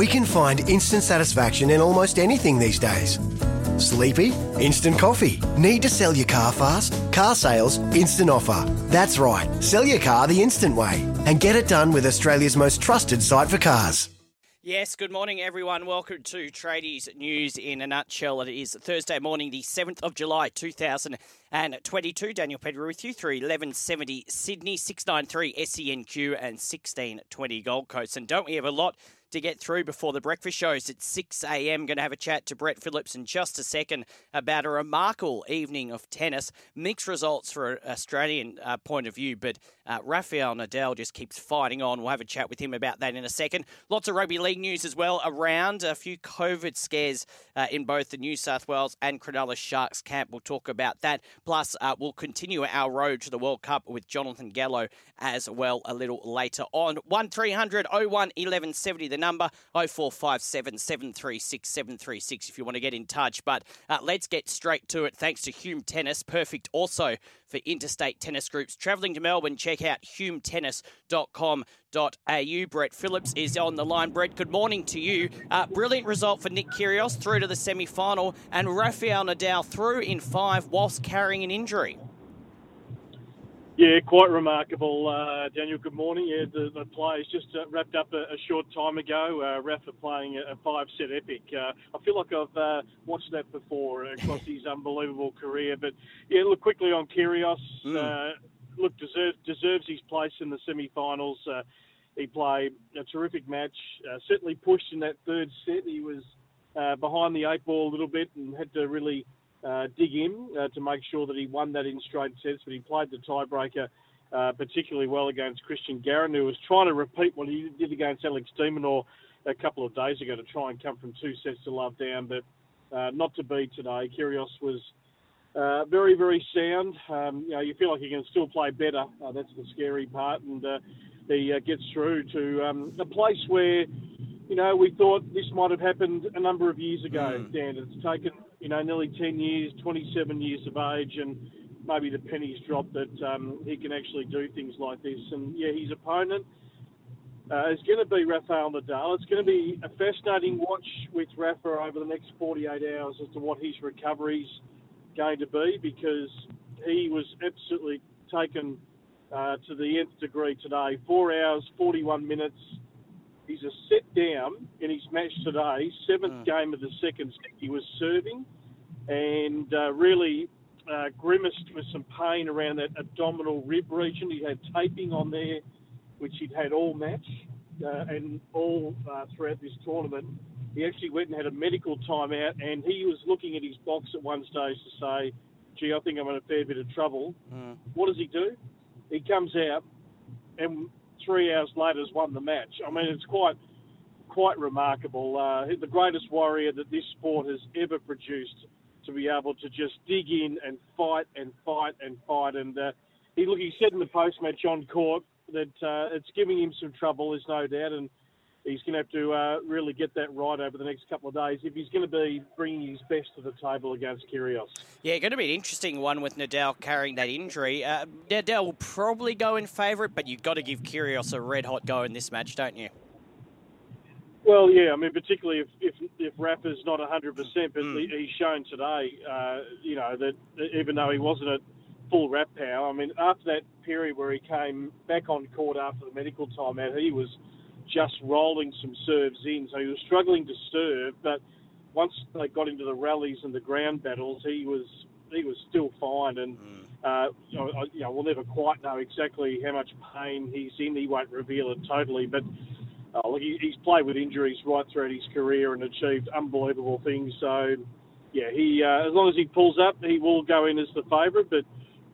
We can find instant satisfaction in almost anything these days. Sleepy? Instant coffee. Need to sell your car fast? Car sales, instant offer. That's right, sell your car the instant way and get it done with Australia's most trusted site for cars. Yes, good morning, everyone. Welcome to Tradies News in a nutshell. It is Thursday morning, the 7th of July, 2022. Daniel Pettigrew with you through 1170 Sydney, 693 SENQ, and 1620 Gold Coast. And don't we have a lot to get through before the breakfast shows at 6 a.m. Going to have a chat to Brett Phillips in just a second about a remarkable evening of tennis. Mixed results for an Australian uh, point of view, but uh, Rafael Nadal just keeps fighting on. We'll have a chat with him about that in a second. Lots of rugby league news as well around a few COVID scares uh, in both the New South Wales and Cronulla Sharks camp. We'll talk about that. Plus, uh, we'll continue our road to the World Cup with Jonathan Gallo as well a little later on. 1300 01 1170, the number 0457 736 736 if you want to get in touch. But uh, let's get straight to it. Thanks to Hume Tennis, perfect also for interstate tennis groups. Travelling to Melbourne, check out humetennis.com.au. Brett Phillips is on the line. Brett, good morning to you. Uh, brilliant result for Nick Kyrgios through to the semi final, and Rafael Nadal through in five whilst carrying an injury. Yeah, quite remarkable, uh, Daniel. Good morning. Yeah, the, the players just uh, wrapped up a, a, short time ago. Uh, Rafa playing a, a five-set epic. Uh, I feel like I've uh, watched that before across his unbelievable career. But yeah, look quickly on Kyrgios. Mm. look, deserves deserves his place in the semi-finals. he played a terrific match. certainly pushed in that third set. He was behind the eight ball a little bit and had to really uh, dig in uh, to make sure that he won that in straight sets, but he played the tiebreaker uh, particularly well against Christian Garin, who was trying to repeat what he did against Alex de Minaur a couple of days ago to try and come from two sets to love down, but uh, not to be today. Kyrgios was uh, very, very sound. Um, you know, you feel like he can still play better. Uh, that's the scary part, and he gets through to um, a place where you know, we thought this might have happened a number of years ago, mm. Dan. It's taken, you know, nearly 10 years, 27 years of age, and maybe the pennies dropped that um, he can actually do things like this. And yeah, his opponent uh, is going to be Rafael Nadal. It's going to be a fascinating watch with Rafa over the next 48 hours as to what his recovery's going to be because he was absolutely taken uh, to the nth degree today. Four hours, 41 minutes He's a set down in his match today, seventh mm. game of the second set. He was serving and uh, really uh, grimaced with some pain around that abdominal rib region. He had taping on there, which he'd had all match uh, and all uh, throughout this tournament. He actually went and had a medical timeout, and he was looking at his box at one stage to say, "Gee, I think I'm in a fair bit of trouble." Mm. What does he do? He comes out and three hours later has won the match. I mean, it's quite quite remarkable. Uh, the greatest warrior that this sport has ever produced to be able to just dig in and fight and fight and fight. And uh, he look, he said in the post match on court that uh, it's giving him some trouble, there's no doubt, and he's going to have to uh, really get that right over the next couple of days if he's going to be bringing his best to the table against Kyrgios. Yeah, going to be an interesting one with Nadal carrying that injury. Uh, Nadal will probably go in favourite, but you've got to give Kyrgios a red hot go in this match, don't you? Well, yeah, I mean, particularly if if, if Rafa's not 100%, but mm. he's shown today, uh, you know, that even though he wasn't at full rap power, I mean, after that period where he came back on court after the medical timeout, he was – just rolling some serves in. So he was struggling to serve, but once they got into the rallies and the ground battles, he was he was still fine. And mm. uh, you, know, you know, we'll never quite know exactly how much pain he's in. He won't reveal it totally, but. Uh, look, he, he's played with injuries right throughout his career and achieved unbelievable things. So, yeah, he uh, as long as he pulls up, he will go in as the favourite. But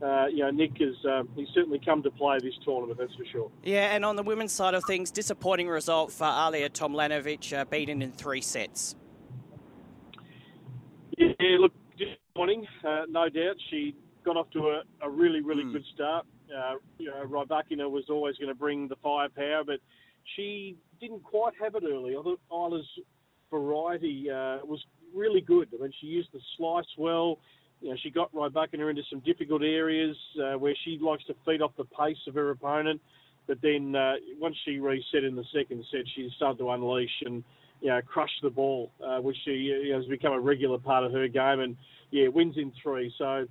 uh, you know, Nick has um, he's certainly come to play this tournament. That's for sure. Yeah, and on the women's side of things, disappointing result for Ajla Tomljanovic, uh, beaten in three sets. Yeah, look, disappointing, uh, no doubt. She got off to a, a really, really mm. good start. Uh, you know, Rybakina was always going to bring the firepower, but she didn't quite have it early. I thought Ajla's variety uh, was really good. I mean, she used the slice well. You know, she got Rybakina into some difficult areas uh, where she likes to feed off the pace of her opponent. But then uh, once she reset in the second set, she started to unleash and you know crush the ball, uh, which she you know, has become a regular part of her game. And yeah, wins in three. So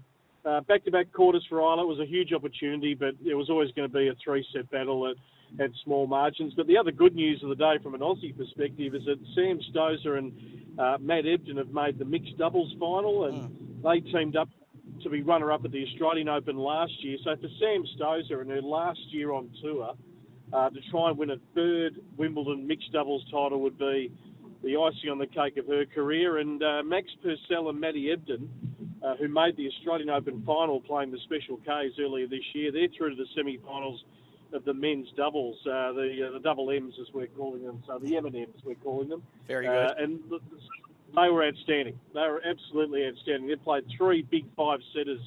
uh, back-to-back quarters for Ajla was a huge opportunity, but it was always going to be a three-set battle at, at small margins. But the other good news of the day from an Aussie perspective is that Sam Stosur and uh, Matt Ebden have made the mixed doubles final, and mm. They teamed up to be runner-up at the Australian Open last year. So for Sam Stosur in her last year on tour, uh, to try and win a third Wimbledon mixed doubles title would be the icing on the cake of her career. And uh, Max Purcell and Maddie Ebden, uh, who made the Australian Open final playing the Special Ks earlier this year, they're through to the semi-finals of the men's doubles, uh, the uh, the double M's as we're calling them, so the M and M's we're calling them. Very good. Uh, and they were outstanding. They were absolutely outstanding. They played three big five setters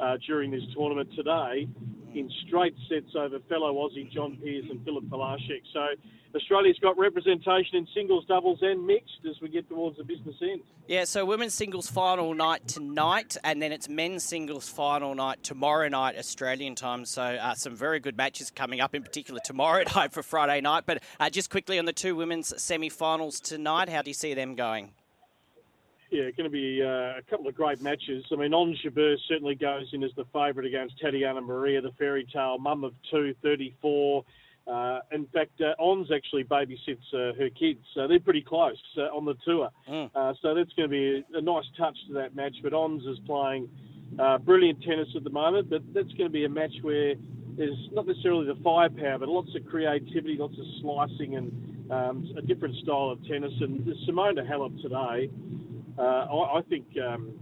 uh, during this tournament today in straight sets over fellow Aussie John Peers and Filip Polasek. So Australia's got representation in singles, doubles, and mixed as we get towards the business end. Yeah, so women's singles final night tonight, and then it's men's singles final night tomorrow night, Australian time. So uh, some very good matches coming up, in particular tomorrow night for Friday night. But uh, just quickly on the two women's semi finals tonight, how do you see them going? Yeah, going to be uh, a couple of great matches. I mean, Jabeur certainly goes in as the favourite against Tatiana Maria, the fairy tale mum of two, 34. Uh, in fact, uh, Ons actually babysits uh, her kids, so they're pretty close uh, on the tour. Mm. Uh, so that's going to be a, a, nice touch to that match. But Ons is playing uh, brilliant tennis at the moment, but that's going to be a match where there's not necessarily the firepower, but lots of creativity, lots of slicing, and um, a different style of tennis. And Simona Halep today uh, I, I, think um,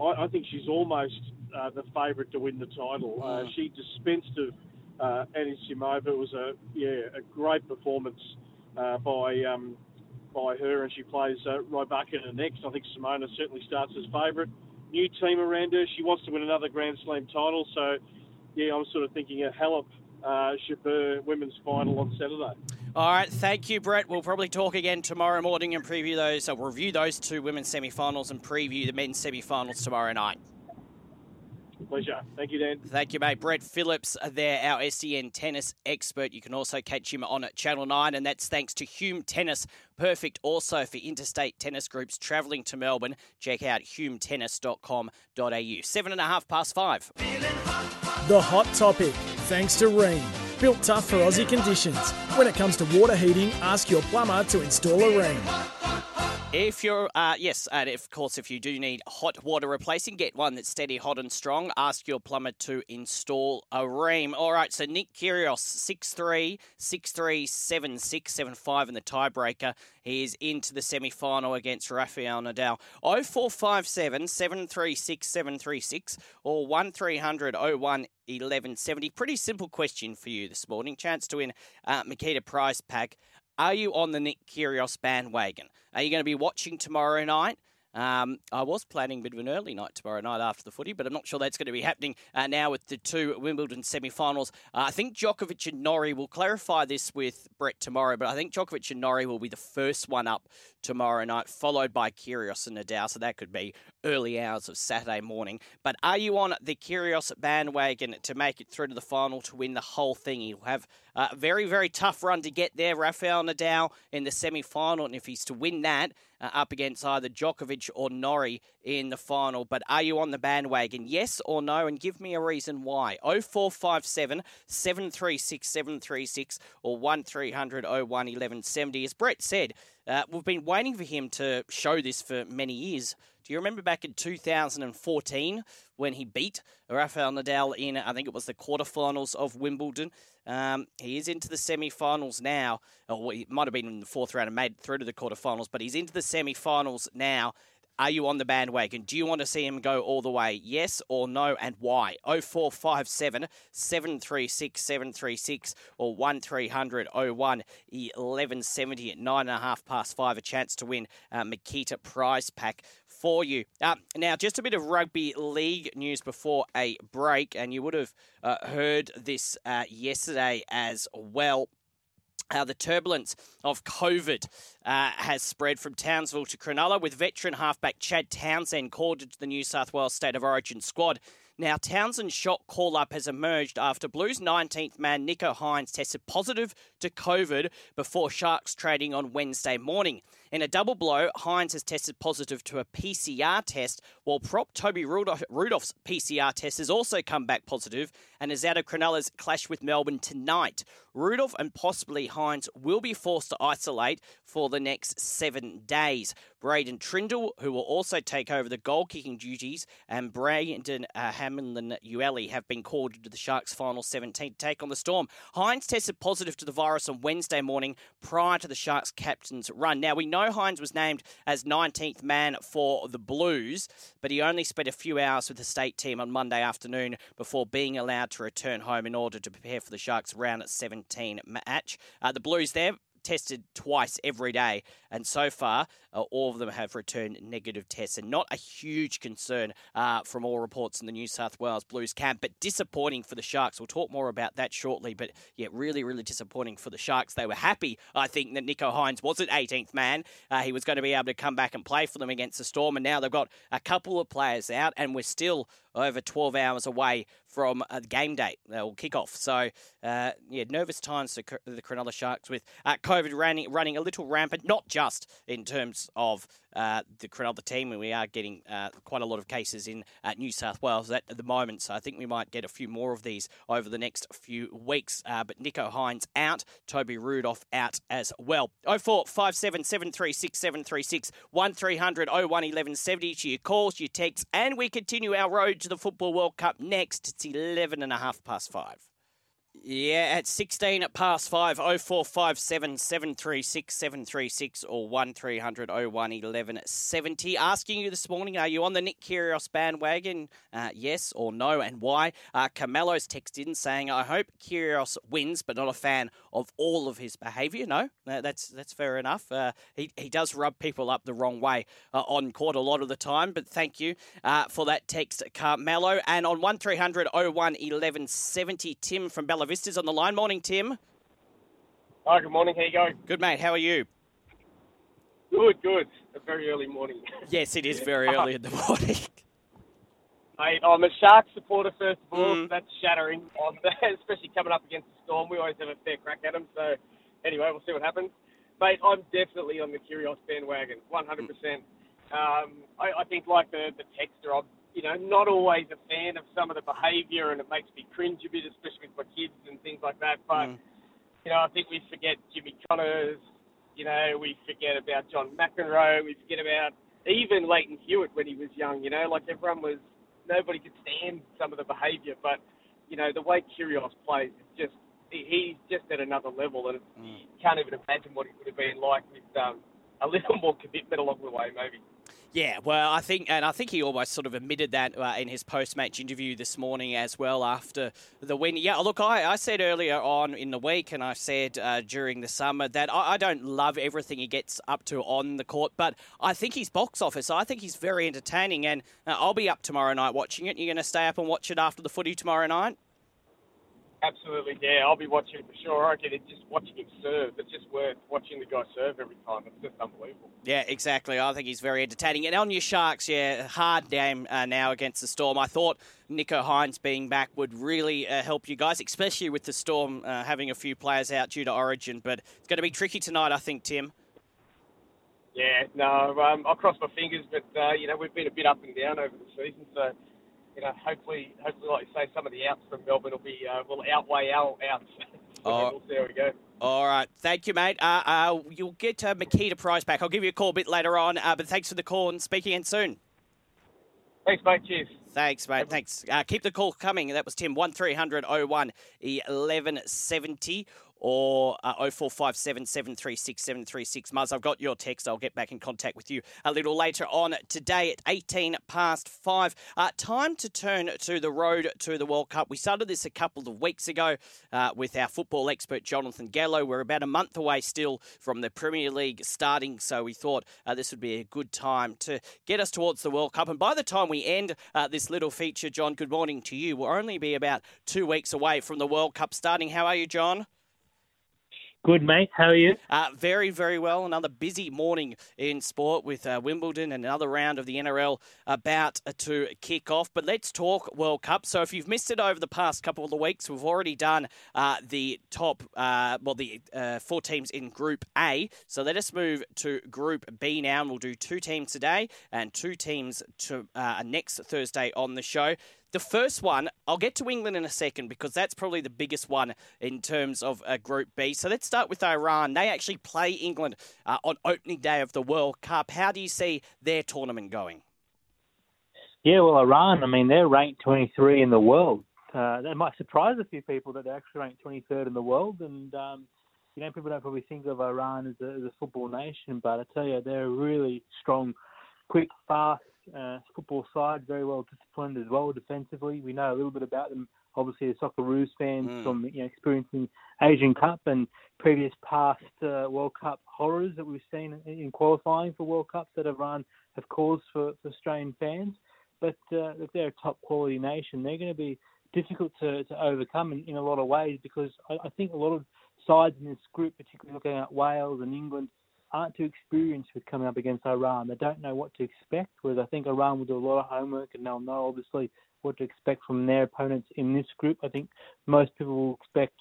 I, I, think she's almost uh, the favourite to win the title. Uh, mm. she dispensed of uh, Anisimova. It was a yeah a great performance uh, by um, by her, and she plays uh, Rybakina next. I think Simona certainly starts as favourite. New team around her. She wants to win another Grand Slam title. So yeah, I'm sort of thinking a Halep uh, women's final on Saturday. All right, thank you, Brett. We'll probably talk again tomorrow morning and preview those. Uh, I'll review those two women's semi-finals and preview the men's semi-finals tomorrow night. Pleasure. Thank you, Dan. Thank you, mate. Brett Phillips, uh, there, our SEN tennis expert. You can also catch him on uh, Channel 9, and that's thanks to Hume Tennis. Perfect also for interstate tennis groups travelling to Melbourne. Check out humetennis.com.au. Seven and a half past five. The hot topic, thanks to Rheem. Built tough for Aussie conditions. When it comes to water heating, ask your plumber to install a Rheem. If you're, uh, yes, and of course, if you do need hot water replacing, get one that's steady, hot, and strong. Ask your plumber to install a Rheem. All right, so Nick Kyrgios, 6'3, 6'3, 7 6, 7 5 in the tiebreaker. He is into the semi final against Rafael Nadal. 0457 736 736 or 1300 01 1170. Pretty simple question for you this morning. Chance to win uh, Makita prize pack. Are you on the Nick Kyrgios bandwagon? Are you going to be watching tomorrow night? Um, I was planning a bit of an early night tomorrow night after the footy, but I'm not sure that's going to be happening uh, now with the two Wimbledon semi-finals. Uh, I think Djokovic and Norrie will clarify this with Brett tomorrow, but I think Djokovic and Norrie will be the first one up tomorrow night, followed by Kyrgios and Nadal. So that could be early hours of Saturday morning. But are you on the Kyrgios bandwagon to make it through to the final to win the whole thing? He'll have a very, very tough run to get there. Rafael Nadal in the semi final, and if he's to win that, uh, up against either Djokovic or Norrie in the final. But are you on the bandwagon? Yes or no? And give me a reason why. 0457 736 736 or 1300 01 1170. As Brett said, uh, we've been waiting for him to show this for many years. Do you remember back in 2014 when he beat Rafael Nadal in, I think it was the quarterfinals of Wimbledon? Um, he is into the semi-finals now. Or he might have been in the fourth round and made through to the quarterfinals, but he's into the semi-finals now. Are you on the bandwagon? Do you want to see him go all the way? Yes or no, and why? 0457 736 736 or 1300 01 1170 at nine and a half past five. A chance to win uh, Makita prize pack for you. Uh, now, just a bit of rugby league news before a break, and you would have uh, heard this uh, yesterday as well. Uh, the turbulence of COVID uh, has spread from Townsville to Cronulla, with veteran halfback Chad Townsend called into the New South Wales State of Origin squad. Now, Townsend's shot call up has emerged after Blues 19th man Nicho Hynes tested positive to COVID before Sharks trading on Wednesday morning. In a double blow, Hynes has tested positive to a PCR test, while prop Toby Rudolf's PCR test has also come back positive and is out of Cronulla's clash with Melbourne tonight. Rudolf and possibly Hynes will be forced to isolate for the next seven days. Braydon Trindall, who will also take over the goal kicking duties, and Brandon uh, Hamlin-Uele have been called into the Sharks' final 17 to take on the Storm. Hynes tested positive to the virus on Wednesday morning prior to the Sharks' captain's run. Now, we know Hynes was named as 19th man for the Blues, but he only spent a few hours with the state team on Monday afternoon before being allowed to return home in order to prepare for the Sharks' round at 17 match. Uh, the Blues there tested twice every day, and so far, uh, all of them have returned negative tests, and not a huge concern uh, from all reports in the New South Wales Blues camp, but disappointing for the Sharks. We'll talk more about that shortly, but yeah, really, really disappointing for the Sharks. They were happy, I think, that Nicho Hynes was an 18th man. Uh, he was going to be able to come back and play for them against the Storm, and now they've got a couple of players out, and we're still over 12 hours away from uh, game date or kickoff. So, uh, yeah, nervous times for the Cronulla Sharks with uh, COVID running, running a little rampant, not just in terms of uh, the Cronulla team, and we are getting uh, quite a lot of cases in uh, New South Wales at the moment. So I think we might get a few more of these over the next few weeks. Uh, but Nicho Hynes out, Toby Rudolf out as well. 0457 736 736 1300 1170 to your calls, your texts, and we continue our road to the Football World Cup next. It's 11 and a half past five. Yeah, at 16 at past 5, 0457 736 736 or 1300 01 1170. Asking you this morning, are you on the Nick Kyrgios bandwagon? Uh, yes or no, and why? Uh, Carmelo's texted in saying, I hope Kyrgios wins, but not a fan of all of his behaviour. No, that's that's fair enough. Uh, he, he does rub people up the wrong way uh, on court a lot of the time, but thank you uh, for that text, Carmelo. And on 1300 01 1170, Tim from Bella Vista's on the line. Morning, Tim. Hi, good morning. How you going? Good, mate. How are you? Good, good. A very early morning. Yes, it is very early in the morning. Mate, I'm a Sharks supporter first of all. Mm. So that's shattering, on especially coming up against the Storm. We always have a fair crack at them. So anyway, we'll see what happens. Mate, I'm definitely on the Kyrgios bandwagon, 100%. Um, I, I think like the the texter, I'm you know not always a fan of some of the behaviour, and it makes me cringe a bit, especially with my kids and things like that. But Mm. you know, I think we forget Jimmy Connors. You know, we forget about John McEnroe. We forget about even Lleyton Hewitt when he was young. You know, like everyone was, nobody could stand some of the behaviour. But you know, the way Kyrgios plays, it's just he's just at another level, and Mm. you can't even imagine what he would have been like with um, a little more commitment along the way, maybe. Yeah, well, I think, and I think he almost sort of admitted that uh, in his post-match interview this morning as well after the win. Yeah, look, I, I said earlier on in the week, and I said uh, during the summer that I, I don't love everything he gets up to on the court, but I think he's box office. I think he's very entertaining, and uh, I'll be up tomorrow night watching it. You're going to stay up and watch it after the footy tomorrow night? Absolutely, yeah. I'll be watching for sure. I get it. just watching him serve. It's just worth watching the guy serve every time. It's just unbelievable. Yeah, exactly. I think he's very entertaining. And on your Sharks, yeah, hard game uh, now against the Storm. I thought Nicho Hynes being back would really uh, help you guys, especially with the Storm uh, having a few players out due to Origin. But it's going to be tricky tonight, I think, Tim. Yeah, no, um, I'll cross my fingers, but uh, you know we've been a bit up and down over the season, so you know hopefully, hopefully, like you say, some of the outs from Melbourne will be uh, will outweigh our outs. Oh. we'll see how we go. All right. Thank you, mate. Uh, uh, you'll get uh, Makita Price back. I'll give you a call a bit later on. Uh, but thanks for the call and speak again soon. Thanks, mate. Cheers. Thanks, mate. Thanks. Uh, keep the call coming. That was Tim, 1300 01 1170 or uh, 0457 736 736. Muzz, I've got your text. I'll get back in contact with you a little later on today at 18 past 5. Uh, time to turn to the road to the World Cup. We started this a couple of weeks ago uh, with our football expert, Jonathan Gallo. We're about a month away still from the Premier League starting, so we thought uh, this would be a good time to get us towards the World Cup. And by the time we end uh, this little feature, John, good morning to you. We'll only be about two weeks away from the World Cup starting. How are you, John? Good, mate. How are you? Uh, very, very well. Another busy morning in sport with uh, Wimbledon and another round of the NRL about to kick off. But let's talk World Cup. So, if you've missed it over the past couple of weeks, we've already done uh, the top, uh, well, the uh, four teams in Group A. So, let us move to Group B now, and we'll do two teams today and two teams to uh, next Thursday on the show. The first one, I'll get to England in a second because that's probably the biggest one in terms of uh, Group B. So let's start with Iran. They actually play England uh, on opening day of the World Cup. How do you see their tournament going? Yeah, well, Iran, I mean, they're ranked 23 in the world. Uh, that might surprise a few people that they're actually ranked 23rd in the world. And, um, you know, people don't probably think of Iran as a, as a football nation, but I tell you, they're a really strong, quick, fast, uh, football side, very well disciplined as well defensively. We know a little bit about them, obviously, as Socceroos fans mm. from you know, experiencing Asian Cup and previous past uh, World Cup horrors that we've seen in qualifying for World Cups that have run have caused for, for Australian fans. But uh, if they're a top quality nation, they're going to be difficult to, to overcome in, in a lot of ways because I, I think a lot of sides in this group, particularly looking at Wales and England, aren't too experienced with coming up against Iran. They don't know what to expect, whereas I think Iran will do a lot of homework and they'll know, obviously, what to expect from their opponents in this group. I think most people will expect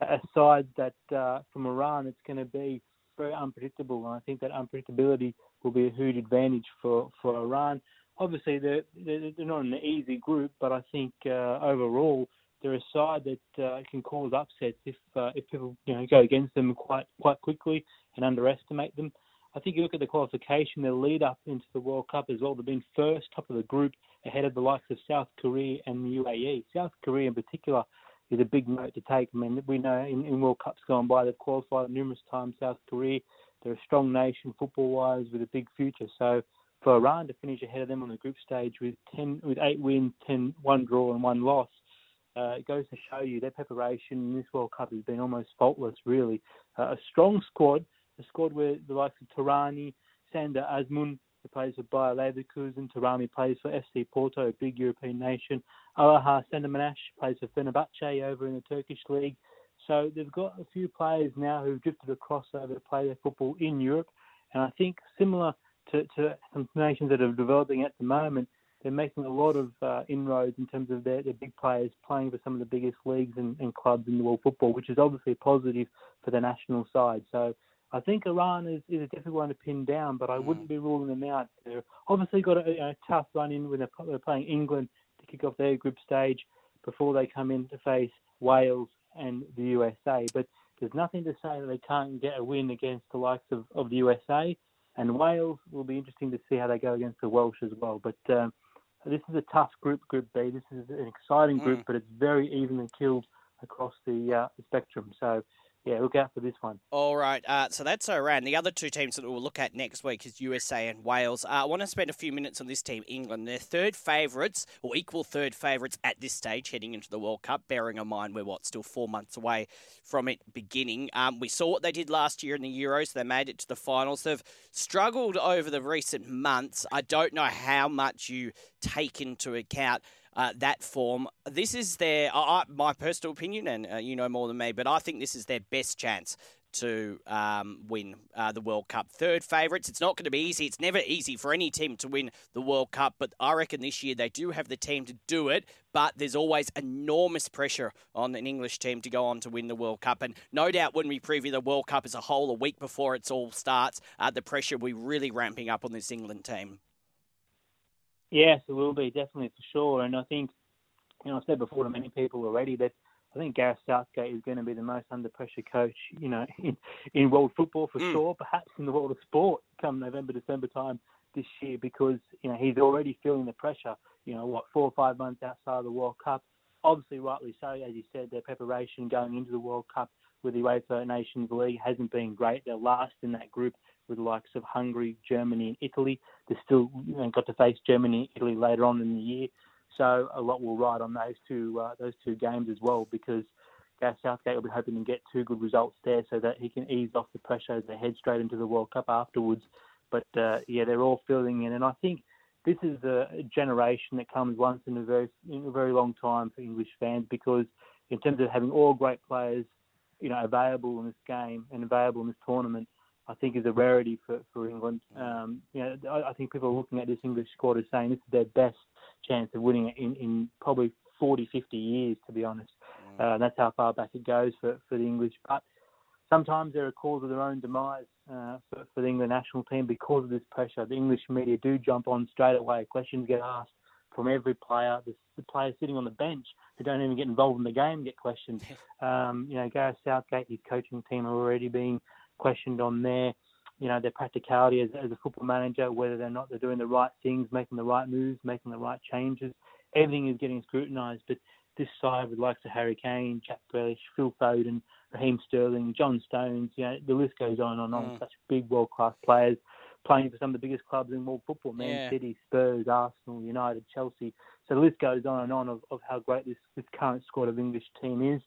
a side that uh, from Iran it's going to be very unpredictable, and I think that unpredictability will be a huge advantage for, for Iran. Obviously, they're, they're not an easy group, but I think uh, overall they're a side that uh, can cause upsets if uh, if people you know go against them quite quite quickly and underestimate them. I think you look at the qualification, the lead up into the World Cup as well. They've been first, top of the group, ahead of the likes of South Korea and the UAE. South Korea, in particular, is a big note to take. I mean, we know in, in World Cups gone by, they've qualified numerous times. South Korea, they're a strong nation football-wise with a big future. So for Iran to finish ahead of them on the group stage with ten, with eight wins, ten, one draw, and one loss, uh, it goes to show you their preparation in this World Cup has been almost faultless, really. Uh, a strong squad, a squad where the likes of Torani, Sardar Azmoun, who plays for Bayer Leverkusen, Taremi plays for FC Porto, a big European nation. Allahyar Sayyadmanesh plays for Fenerbahce over in the Turkish league. So they've got a few players now who've drifted across over to play their football in Europe. And I think similar to, to some nations that are developing at the moment, they're making a lot of uh, inroads in terms of their, their big players playing for some of the biggest leagues and, and clubs in the world football, which is obviously positive for the national side. So I think Iran is, is a difficult one to pin down, but I mm. wouldn't be ruling them out. They've obviously got a, tough run in when they're, they're playing England to kick off their group stage before they come in to face Wales and the USA. But there's nothing to say that they can't get a win against the likes of, of the USA. And Wales will be interesting to see how they go against the Welsh as well. But um, this is a tough group, Group B. This is an exciting group, mm. but it's very evenly killed across the, uh, the spectrum. So yeah, look out for this one. All right. Uh, so that's Iran. The other two teams that we'll look at next week is USA and Wales. Uh, I want to spend a few minutes on this team, England. They're third favourites, or equal third favourites at this stage heading into the World Cup, bearing in mind we're, what, still four months away from it beginning. Um, we saw what they did last year in the Euros. They made it to the finals. They've struggled over the recent months. I don't know how much you take into account uh, that form. This is their, uh, my personal opinion, and uh, you know more than me, but I think this is their best chance to um, win uh, the World Cup. Third favourites. It's not going to be easy. It's never easy for any team to win the World Cup, but I reckon this year they do have the team to do it. But there's always enormous pressure on an English team to go on to win the World Cup. And no doubt when we preview the World Cup as a whole a week before it all starts, uh, the pressure will be really ramping up on this England team. Yes, it will be definitely for sure. And I think, you know, I've said before to many people already that I think Gareth Southgate is going to be the most under pressure coach, you know, in, in world football for mm. sure, perhaps in the world of sport come November, December time this year because, you know, he's already feeling the pressure, you know, what, four or five months outside of the World Cup. Obviously, rightly so, as you said, their preparation going into the World Cup with the UEFA Nations League hasn't been great. They're last in that group with the likes of Hungary, Germany, and Italy. They still got to face Germany Italy later on in the year, so a lot will ride on those two uh, those two games as well because. Gareth Southgate will be hoping to get two good results there so that he can ease off the pressure as they head straight into the World Cup afterwards. But uh, yeah, they're all filling in, and I think this is a generation that comes once in a very in a very long time for English fans because in terms of having all great players, you know, available in this game and available in this tournament, I think is a rarity for, for England. Um, you know, I, I think people are looking at this English squad as saying this is their best chance of winning it in, in probably 40, 50 years, to be honest. Uh, that's how far back it goes for, for the English. But sometimes they're a cause of their own demise uh, for, for the England national team because of this pressure. The English media do jump on straight away. Questions get asked from every player. The, the players sitting on the bench who don't even get involved in the game get questioned. Um, you know, Gareth Southgate, his coaching team are already being questioned on their, you know, their practicality as, as a football manager, whether they're not they're doing the right things, making the right moves, making the right changes. Everything is getting scrutinised, but this side with likes of Harry Kane, Jack Grealish, Phil Foden, Raheem Sterling, John Stones, you know, the list goes on and on. Mm. Such big world class players playing for some of the biggest clubs in world football, Man yeah. City, Spurs, Arsenal, United, Chelsea. So the list goes on and on of, of how great this, this current squad of English team is.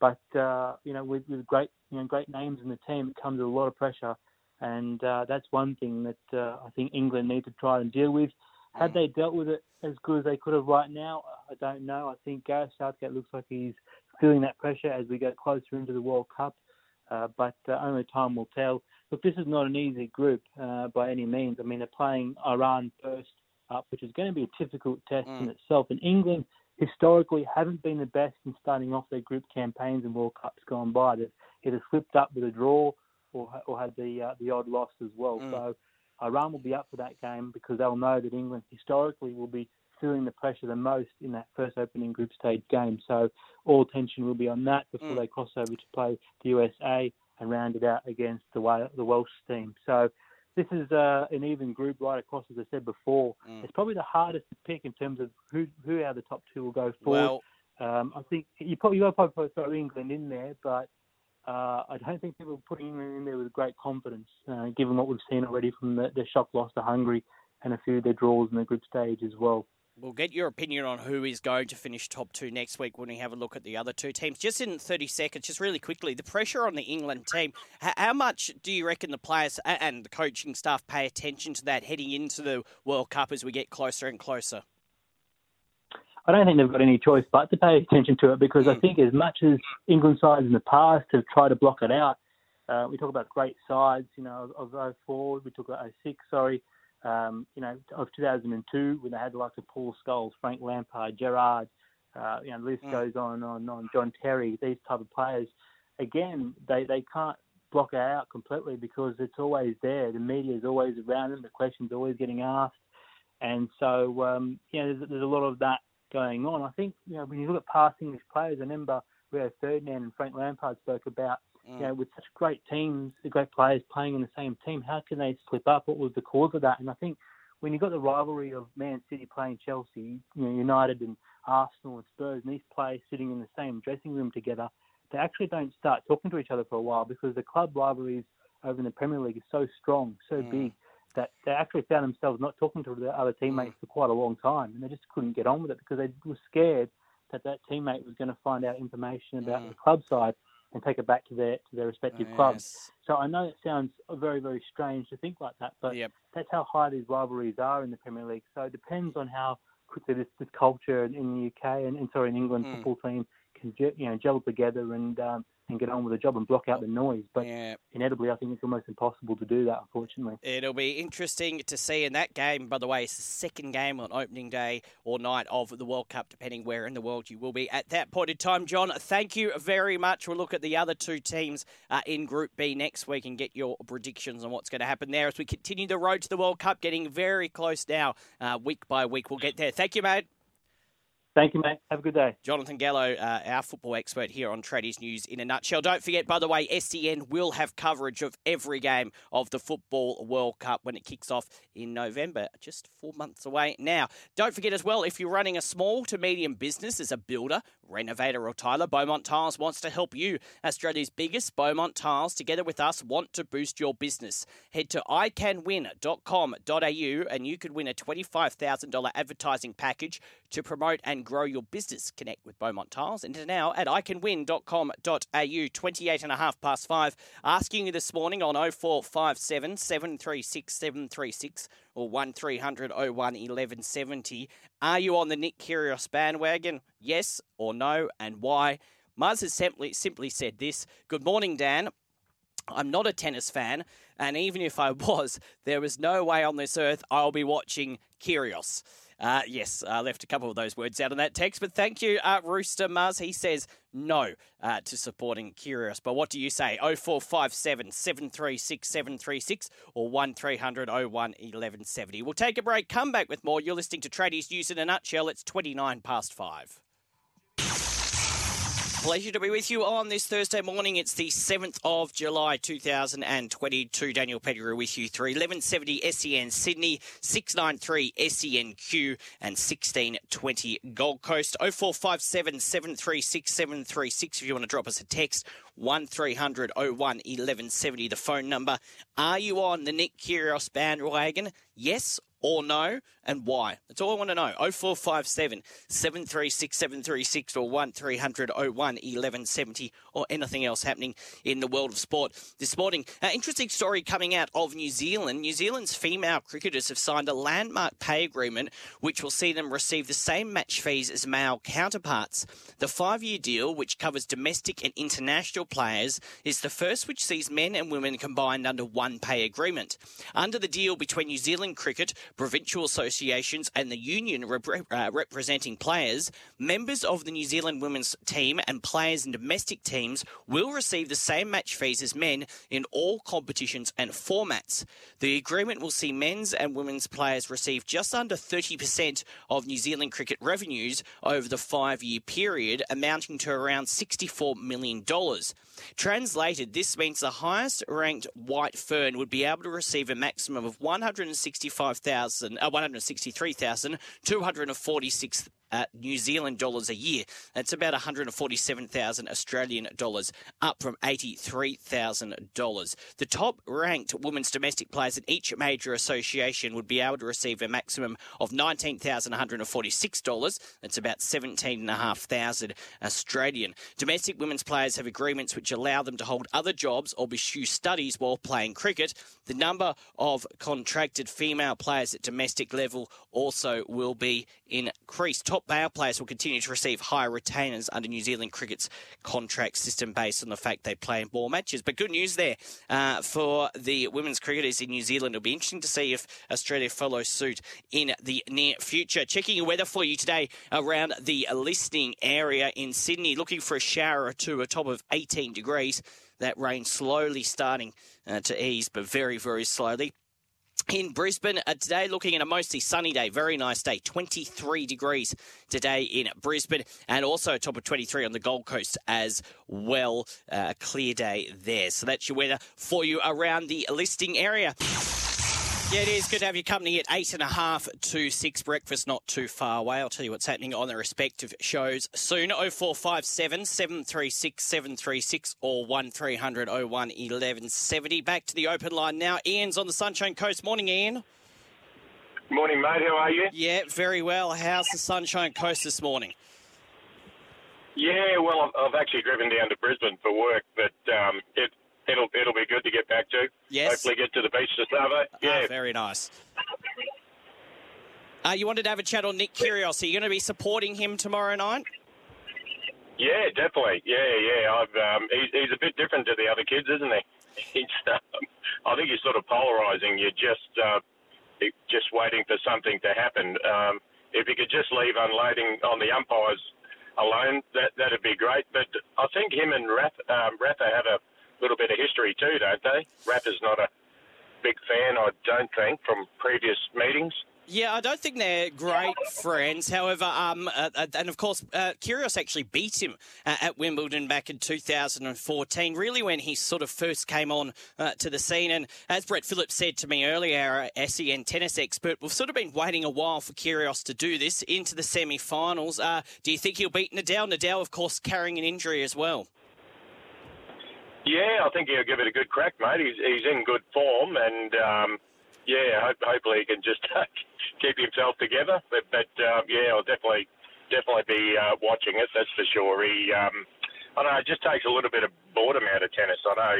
But uh, you know, with, with great you know great names in the team, it comes with a lot of pressure, and uh, that's one thing that uh, I think England need to try and deal with. Had they dealt with it as good as they could have right now, I don't know. I think Gareth Southgate looks like he's feeling that pressure as we get closer into the World Cup, uh, but uh, only time will tell. Look, this is not an easy group uh, by any means. I mean, they're playing Iran first up, which is going to be a difficult test mm. in itself. And England historically haven't been the best in starting off their group campaigns in World Cups gone by. They've either slipped up with a draw or, or had the uh, the odd loss as well. Mm. So Iran will be up for that game because they'll know that England historically will be feeling the pressure the most in that first opening group stage game. So all attention will be on that before mm. they cross over to play the USA and round it out against the the Welsh team. So this is uh, an even group right across, as I said before. Mm. It's probably the hardest to pick in terms of who who are the top two will go forward. Well, um, I think you probably you probably throw England in there, but uh, I don't think people are putting England in there with great confidence, uh, given what we've seen already from the, the shock loss to Hungary and a few of their draws in the group stage as well. We'll get your opinion on who is going to finish top two next week when we have a look at the other two teams. Just in 30 seconds, just really quickly, the pressure on the England team. How much do you reckon the players and the coaching staff pay attention to that heading into the World Cup as we get closer and closer? I don't think they've got any choice but to pay attention to it because. I hmm. think as much as England sides in the past have tried to block it out, uh, we talk about great sides, you know, of, of 04, we talk about 06, sorry um, you know, of 2002 when they had like the Paul Scholes, Frank Lampard, Gerrard, uh, you know, the list mm. goes on and on and on, John Terry, these type of players. Again, they, they can't block it out completely because it's always there. The media is always around them. The questions are always getting asked. And so, um, you know, there's, there's a lot of that going on. I think, you know, when you look at past English players, I remember Rio Ferdinand and Frank Lampard spoke about Mm. You know, with such great teams, great players playing in the same team, how can they slip up? What was the cause of that? And I think when you've got the rivalry of Man City playing Chelsea, you know, United and Arsenal and Spurs, and these players sitting in the same dressing room together, they actually don't start talking to each other for a while because the club rivalries over in the Premier League is so strong, so mm. big that they actually found themselves not talking to their other teammates mm. for quite a long time, and they just couldn't get on with it because they were scared that that teammate was going to find out information about mm. the club side and take it back to their to their respective oh, clubs. So I know it sounds very very strange to think like that, but yep. that's how high these rivalries are in the Premier League. So it depends on how quickly this, this culture in the UK and, and sorry in England mm. football team can you know gel together and um, and get on with the job and block out the noise. But yeah. inevitably, I think it's almost impossible to do that, unfortunately. It'll be interesting to see in that game, by the way, it's the second game on opening day or night of the World Cup, depending where in the world you will be at that point in time. John, thank you very much. We'll look at the other two teams uh, in Group B next week and get your predictions on what's going to happen there as we continue the road to the World Cup, getting very close now, uh, week by week. We'll get there. Thank you, mate. Thank you, mate. Have a good day. Jonathan Gallo, uh, our football expert here on Tradies News in a nutshell. Don't forget, by the way, SEN will have coverage of every game of the Football World Cup when it kicks off in November, just four months away now. Don't forget as well, if you're running a small to medium business as a builder, renovator, or tiler, Beaumont Tiles wants to help you. Australia's biggest Beaumont Tiles, together with us, want to boost your business. Head to iCanWin.com.au and you could win a $25,000 advertising package to promote and grow your business. Connect with Beaumont Tiles. Enter now at iCanWin.com.au, 28 and a half past five. Asking you this morning on 0457 736 736 or 1300 01 1170. Are you on the Nick Kyrgios bandwagon? Yes or no, and why? Muzz has simply, simply said this Good morning, Dan. I'm not a tennis fan, and even if I was, there is no way on this earth I'll be watching Kyrgios. Uh, yes, I left a couple of those words out in that text, but thank you, uh, Rooster Muzz. He says no uh, to supporting Kyrgios. But what do you say? 0457 736 736 or 1300 01 1170. We'll take a break, come back with more. You're listening to Tradies News in a nutshell. It's 29 past five. Pleasure to be with you on this Thursday morning. It's the 7th of July 2022. Daniel Pettigrew with you through 1170 SEN Sydney, 693 SENQ and 1620 Gold Coast. 0457 736 736 if you want to drop us a text. 1300 01 1170 the phone number. Are you on the Nick Kyrgios bandwagon? Yes or no, and why? That's all I want to know. 0457 736 736 or 1300 01 1170 or anything else happening in the world of sport this morning. Uh, interesting story coming out of New Zealand. New Zealand's female cricketers have signed a landmark pay agreement which will see them receive the same match fees as male counterparts. The five year deal, which covers domestic and international players, is the first which sees men and women combined under one pay agreement. Under the deal between New Zealand Cricket, provincial associations, and the union rep- uh, representing players, members of the New Zealand women's team and players in domestic teams will receive the same match fees as men in all competitions and formats. The agreement will see men's and women's players receive just under 30% of New Zealand cricket revenues over the five year period, amounting to around $64 million. Translated, this means the highest ranked white fern would be able to receive a maximum of 165,000, uh, 163,246 uh, New Zealand dollars a year. That's about 147,000 Australian dollars, up from $83,000. The top ranked women's domestic players in each major association would be able to receive a maximum of $19,146. That's about 17,500 Australian. Domestic women's players have agreements which allow them to hold other jobs or pursue studies while playing cricket. The number of contracted female players at domestic level also will be increased. Top male players will continue to receive higher retainers under New Zealand cricket's contract system based on the fact they play in more matches. But good news there uh, for the women's cricketers in New Zealand. It'll be interesting to see if Australia follows suit in the near future. Checking your weather for you today around the listening area in Sydney. Looking for a shower or two, a top of 18 degrees. That rain slowly starting uh, to ease, but very, very slowly in Brisbane uh, today, looking at a mostly sunny day, very nice day, 23 degrees today in Brisbane, and also top of 23 on the Gold Coast as well. Uh, clear day there. So that's your weather for you around the listing area. Yeah, it is good to have your company at eight and a half to six. Breakfast not too far away. I'll tell you what's happening on the respective shows soon. 0457 736 736 or 1300 01 1170. Back to the open line now. Ian's on the Sunshine Coast. Morning, Ian. Morning, mate. How are you? Yeah, very well. How's the Sunshine Coast this morning? Yeah, well, I've, I've actually driven down to Brisbane for work, but um, it it'll it'll be good to get back to. Yes. Hopefully, get to the beach to Savo. Yeah. Ah, very nice. Uh, you wanted to have a chat on Nick Kyrgios. Are you going to be supporting him tomorrow night? Yeah, definitely. Yeah, yeah. I've, um, he's, he's a bit different to the other kids, isn't he? He's, um, I think he's sort of polarising. You're just uh, just waiting for something to happen. Um, if he could just leave unloading on the umpires alone, that that'd be great. But I think him and um, Rafa have a little bit of history too, don't they? Rafa's not a big fan, I don't think, from previous meetings. Yeah, I don't think they're great friends. However, um, uh, uh, and of course, uh, Kyrgios actually beat him uh, at Wimbledon back in 2014, really when he sort of first came on uh, to the scene. And as Brett Phillips said to me earlier, our SEN tennis expert, we've sort of been waiting a while for Kyrgios to do this into the semi-finals. Uh, do you think he'll beat Nadal? Nadal, of course, carrying an injury as well. Yeah, I think he'll give it a good crack, mate. He's, he's in good form, and um, yeah, hope, hopefully he can just keep himself together. But, but uh, yeah, I'll definitely definitely be uh, watching it. That's for sure. He, um, I don't know, it just takes a little bit of boredom out of tennis. I know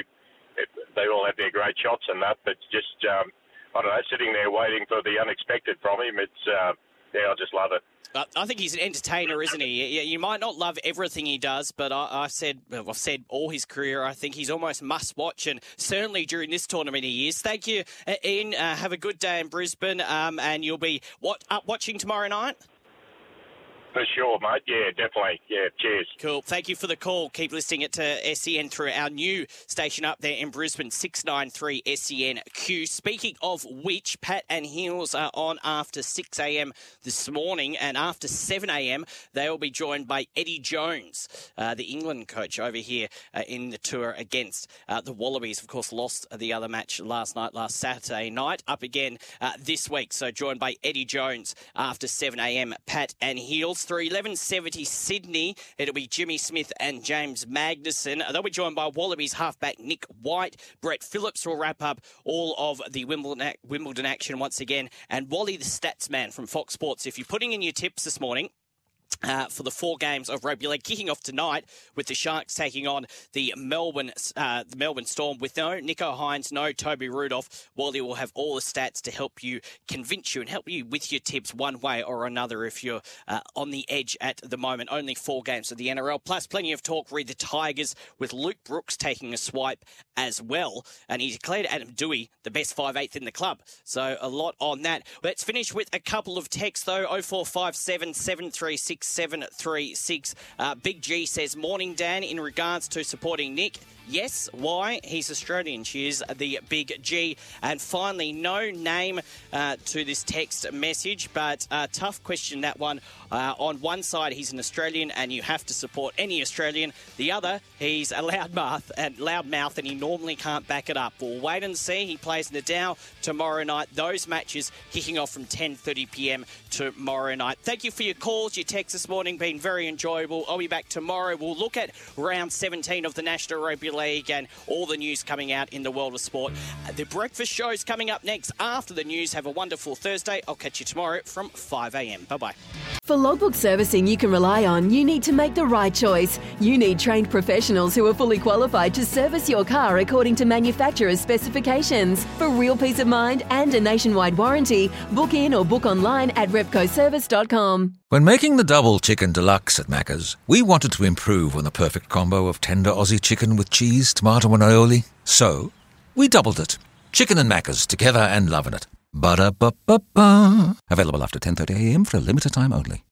it, they all have their great shots and that, but just um, I don't know, sitting there waiting for the unexpected from him. It's uh, yeah, I just love it. I think he's an entertainer, isn't he? You might not love everything he does, but I, have said I've said all his career. I think he's almost must watch, and certainly during this tournament he is. Thank you, uh, Ian. Uh, have a good day in Brisbane, um, and you'll be what up watching tomorrow night. For sure, mate. Yeah, definitely. Yeah, cheers. Cool. Thank you for the call. Keep listening it to SEN through our new station up there in Brisbane, 693 SENQ. Speaking of which, Pat and Heels are on after 6 a.m. this morning, and after 7 a.m., they will be joined by Eddie Jones, uh, the England coach over here uh, in the tour against uh, the Wallabies. Of course, lost the other match last night, last Saturday night, up again uh, this week. So joined by Eddie Jones after 7 a.m. Pat and Heels through 1170 Sydney. It'll be Jimmy Smith and James Magnussen. They'll be joined by Wallabies halfback Nick White. Brett Phillips will wrap up all of the Wimbledon, Wimbledon action once again. And Wally, the stats man from Fox Sports. If you're putting in your tips this morning, uh, for the four games of rugby league, kicking off tonight with the Sharks taking on the Melbourne uh, the Melbourne Storm with no Nicho Hynes, no Toby Rudolf. Wally will have all the stats to help you convince you and help you with your tips one way or another if you're uh, on the edge at the moment. Only four games of the NRL, plus plenty of talk. Read the Tigers with Luke Brooks taking a swipe as well, and he declared Adam Doueihi the best five eighth in the club. So a lot on that. Let's finish with a couple of texts though. 0457 736 736. Uh, Big G says, Morning, Dan. In regards to supporting Nick, Yes, why? He's Australian. She is the big G. And finally, no name uh, to this text message, but a tough question that one. Uh, on one side, he's an Australian, and you have to support any Australian. The other, he's a loudmouth and loudmouth, and he normally can't back it up. We'll wait and see. He plays Nadal tomorrow night. Those matches kicking off from 10:30 p.m. tomorrow night. Thank you for your calls, your texts this morning. Been very enjoyable. I'll be back tomorrow. We'll look at round 17 of the National Rugby League and all the news coming out in the world of sport. Uh, the breakfast show is coming up next after the news. Have a wonderful Thursday. I'll catch you tomorrow from 5 a.m. Bye bye. For logbook servicing you can rely on, you need to make the right choice. You need trained professionals who are fully qualified to service your car according to manufacturer's specifications. For real peace of mind and a nationwide warranty, book in or book online at repcoservice.com. When making the double chicken deluxe at Macca's, we wanted to improve on the perfect combo of tender Aussie chicken with cheese, tomato, and aioli. So, we doubled it. Chicken and Macca's together and loving it. Ba-da-ba-ba-ba. Available after 10.30am for a limited time only.